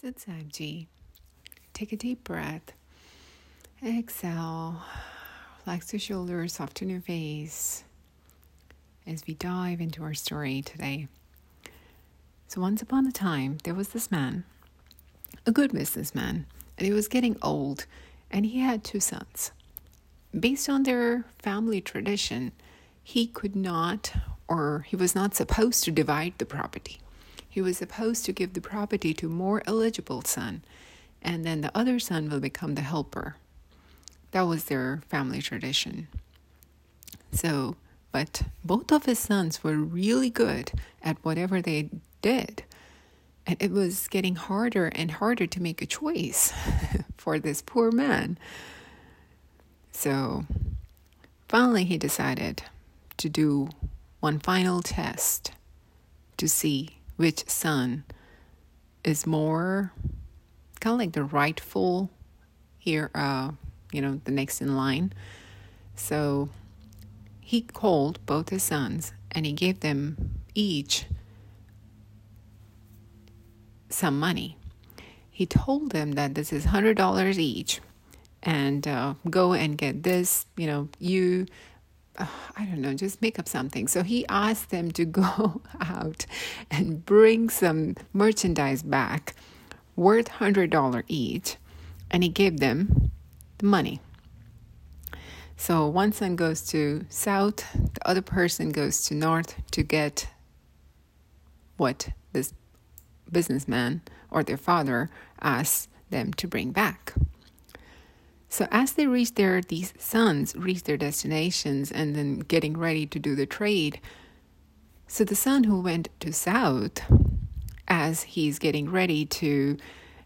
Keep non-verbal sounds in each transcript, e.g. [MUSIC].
Sit G. Take a deep breath. Exhale. Relax your shoulders, soften your face as we dive into our story today. So, once upon a time, there was this man, a good businessman, and he was getting old, and he had two sons. Based on their family tradition, he could not, or he was not supposed to divide the property he was supposed to give the property to more eligible son, and then the other son will become the helper. That was their family tradition. So, but both of his sons were really good at whatever they did. And it was getting harder and harder to make a choice [LAUGHS] for this poor man. So finally, he decided to do one final test to see which son is more kind of like the rightful here, uh, you know, the next in line. So he called both his sons and he gave them each some money. He told them that this is $100 each and uh, go and get this, you know, you Uh, I don't know, just make up something. So he asked them to go [LAUGHS] out and bring some merchandise back worth $100 each, and he gave them the money. So one son goes to south, the other person goes to north to get what this businessman or their father asked them to bring back. So as they reach their these sons reach their destinations and then getting ready to do the trade. So the son who went to south, as he's getting ready to,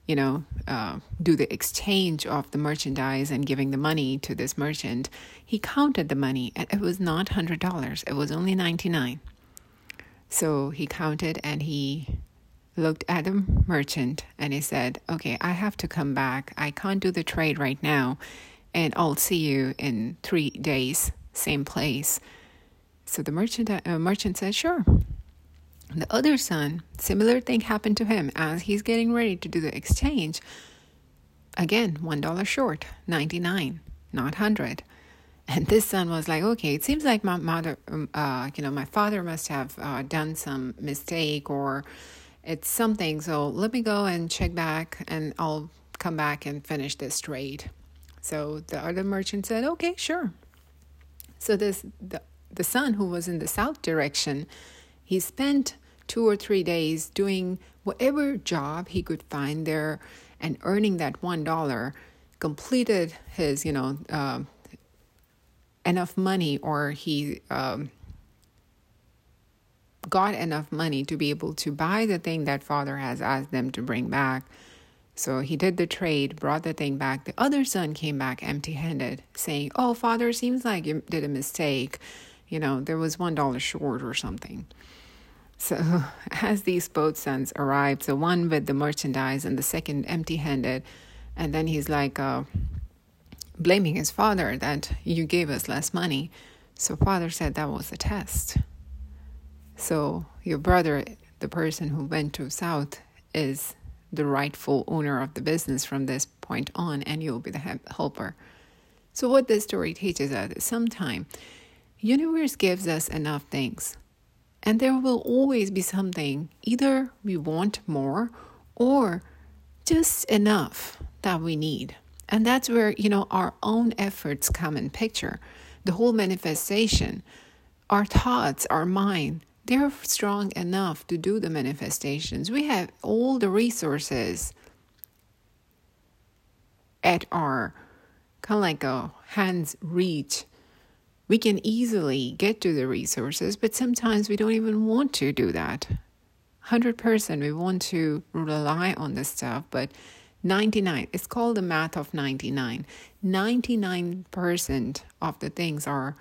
you know, uh, do the exchange of the merchandise and giving the money to this merchant, he counted the money and it was not hundred dollars; it was only ninety nine. So he counted and he looked at the merchant and he said, Okay, I have to come back. I can't do the trade right now, and I'll see you in three days, same place. So the merchant, uh, merchant said, Sure. The other son, similar thing happened to him as he's getting ready to do the exchange. Again, $1 short, 99, not 100. And this son was like, okay, it seems like my mother, um, uh, you know, my father must have uh, done some mistake or it's something. So let me go and check back and I'll come back and finish this trade. So the other merchant said, okay, sure. So this the, the son who was in the south direction, he spent two or three days doing whatever job he could find there and earning that one dollar completed his you know uh, enough money or he um, got enough money to be able to buy the thing that father has asked them to bring back. So he did the trade, brought the thing back. The other son came back empty handed, saying, Oh, father, seems like you did a mistake. You know, there was $1 short or something. So, [LAUGHS] as these both sons arrived, the one with the merchandise and the second empty handed, and then he's like uh, blaming his father that you gave us less money. So, father said that was a test. So your brother, the person who went to South, is the rightful owner of the business from this point on, and you'll be the helper. So what this story teaches us is sometime universe gives us enough things, and there will always be something either we want more or just enough that we need. And that's where, you know, our own efforts come in picture. The whole manifestation, our thoughts, our mind, they're strong enough to do the manifestations. We have all the resources at our kind of like a hand's reach. We can easily get to the resources, but sometimes we don't even want to do that. 100% we want to rely on this stuff, but 99, it's called the math of 99. 99% of the things are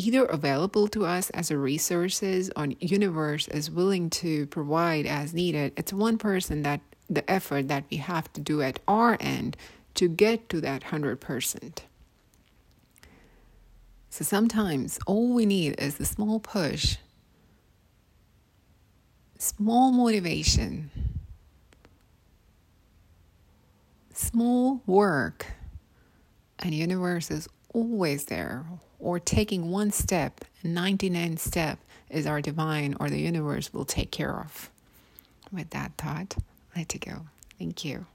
either available to us as a resources or universe is willing to provide as needed it's one person that the effort that we have to do at our end to get to that 100% so sometimes all we need is a small push small motivation small work and universe is always there or taking one step 99 step is our divine or the universe will take care of. With that thought let it go. Thank you